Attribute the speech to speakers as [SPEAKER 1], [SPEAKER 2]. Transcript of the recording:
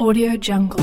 [SPEAKER 1] Audio Jungle.